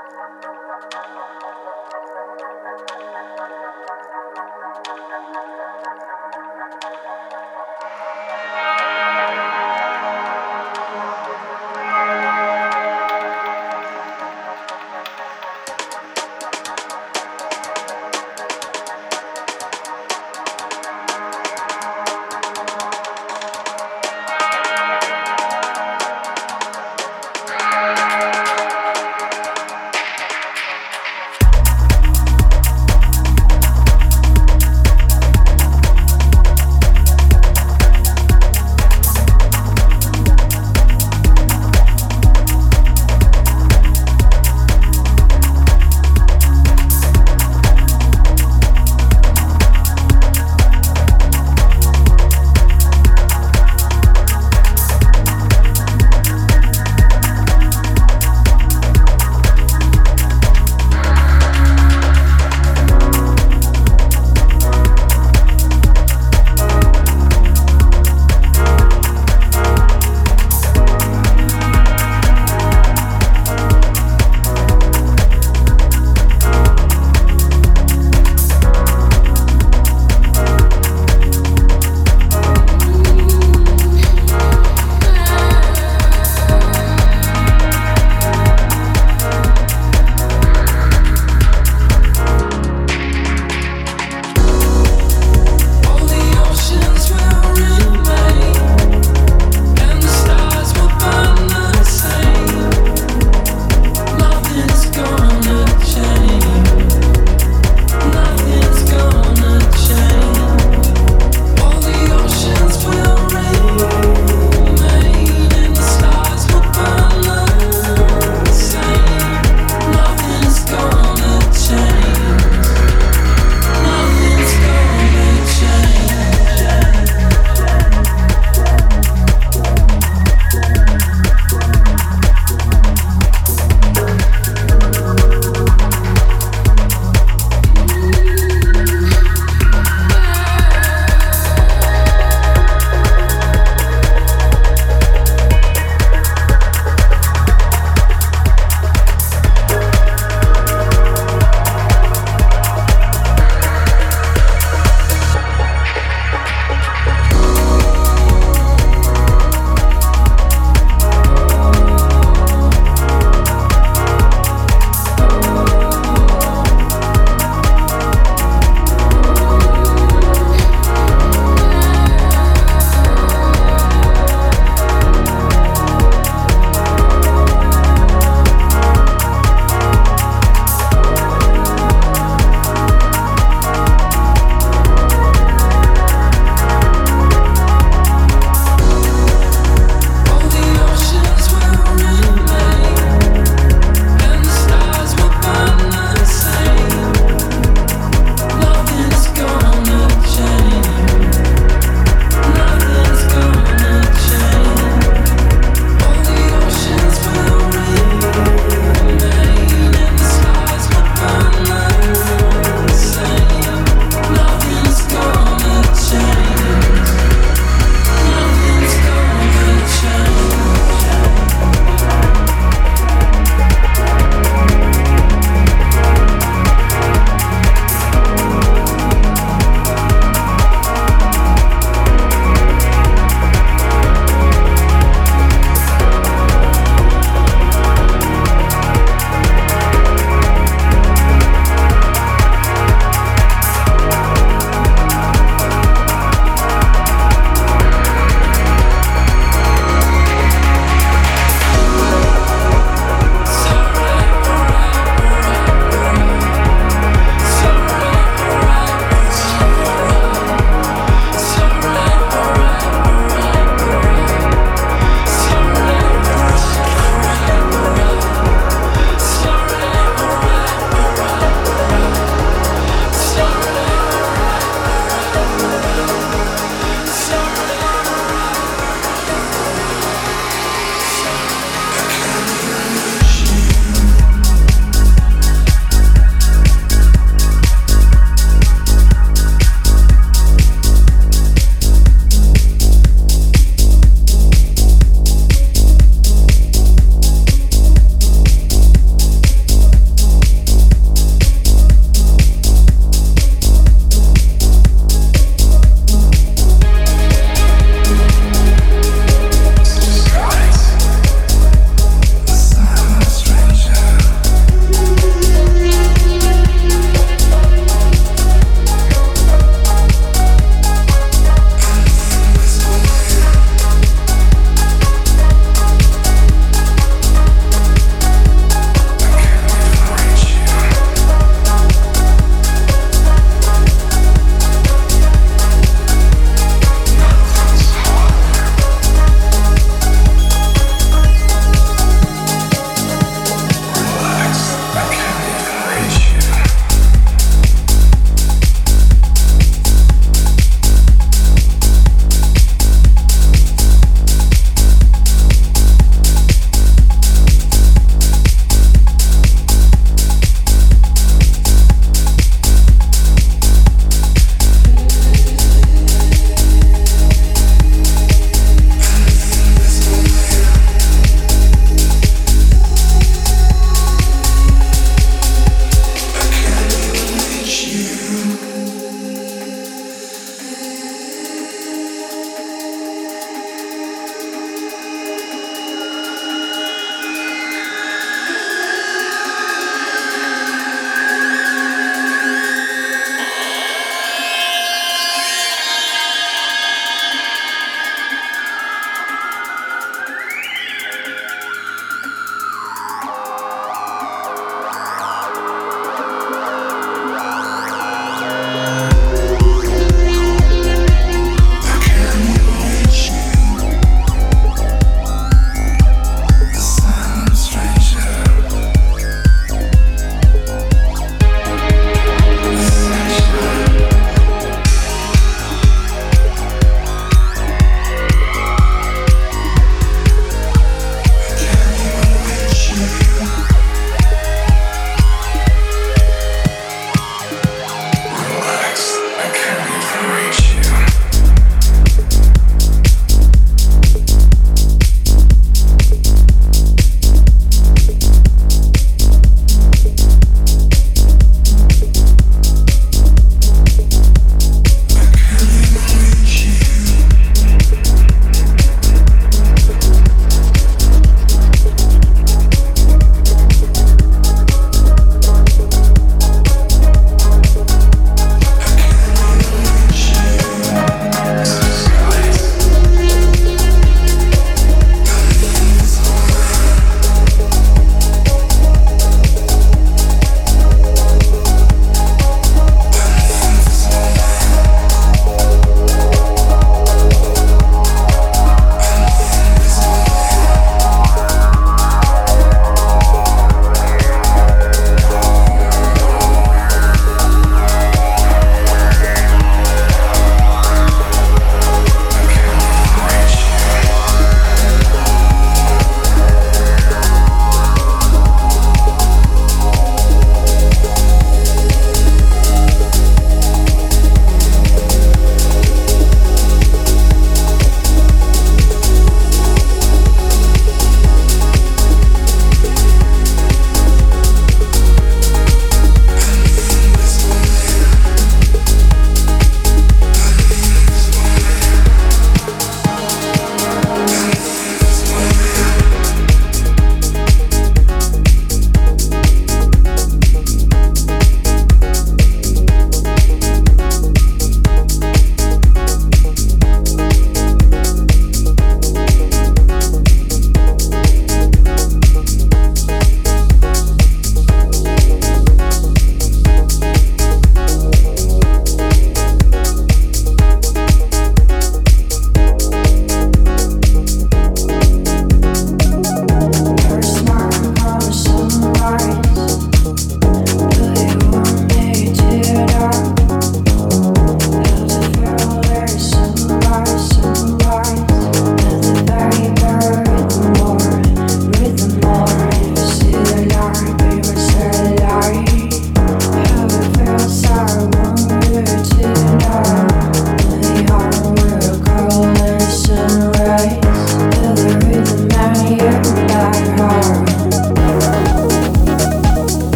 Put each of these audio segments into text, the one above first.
Thank you.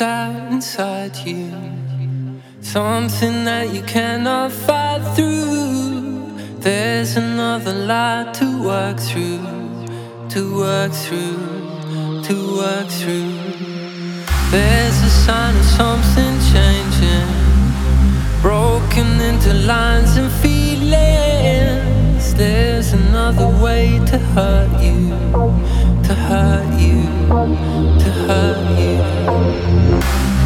Out inside you. Something that you cannot fight through. There's another light to work through, to work through, to work through. There's a sign of something changing, broken into lines and feelings. There's another way to hurt you, to hurt you, to hurt you.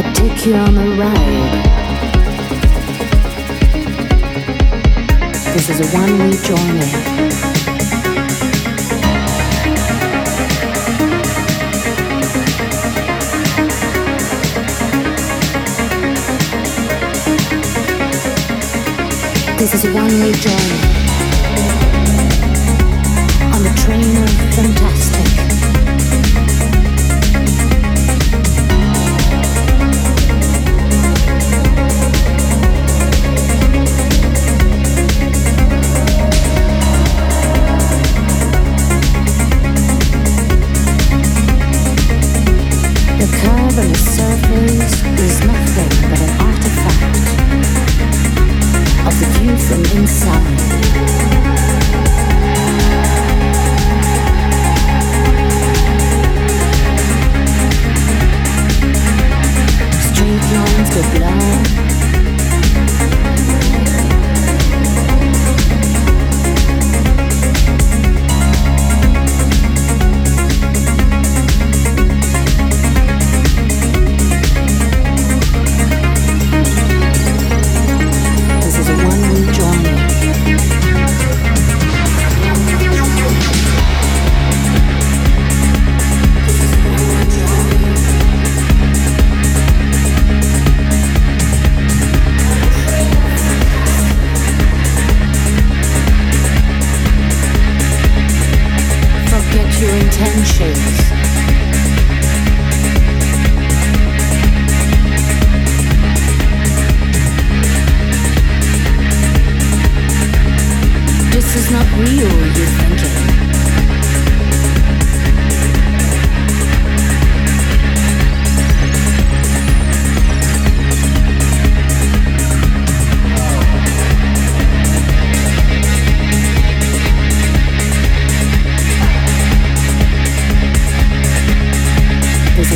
Take you on a ride. This is a one-way journey. This is a one-way journey.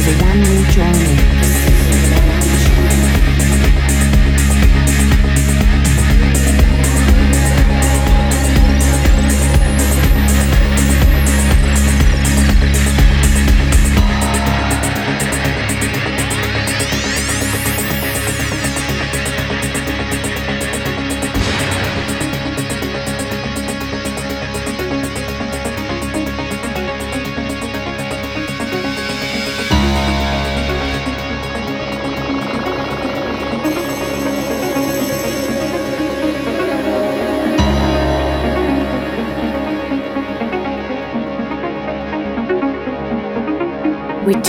is a one-way journey.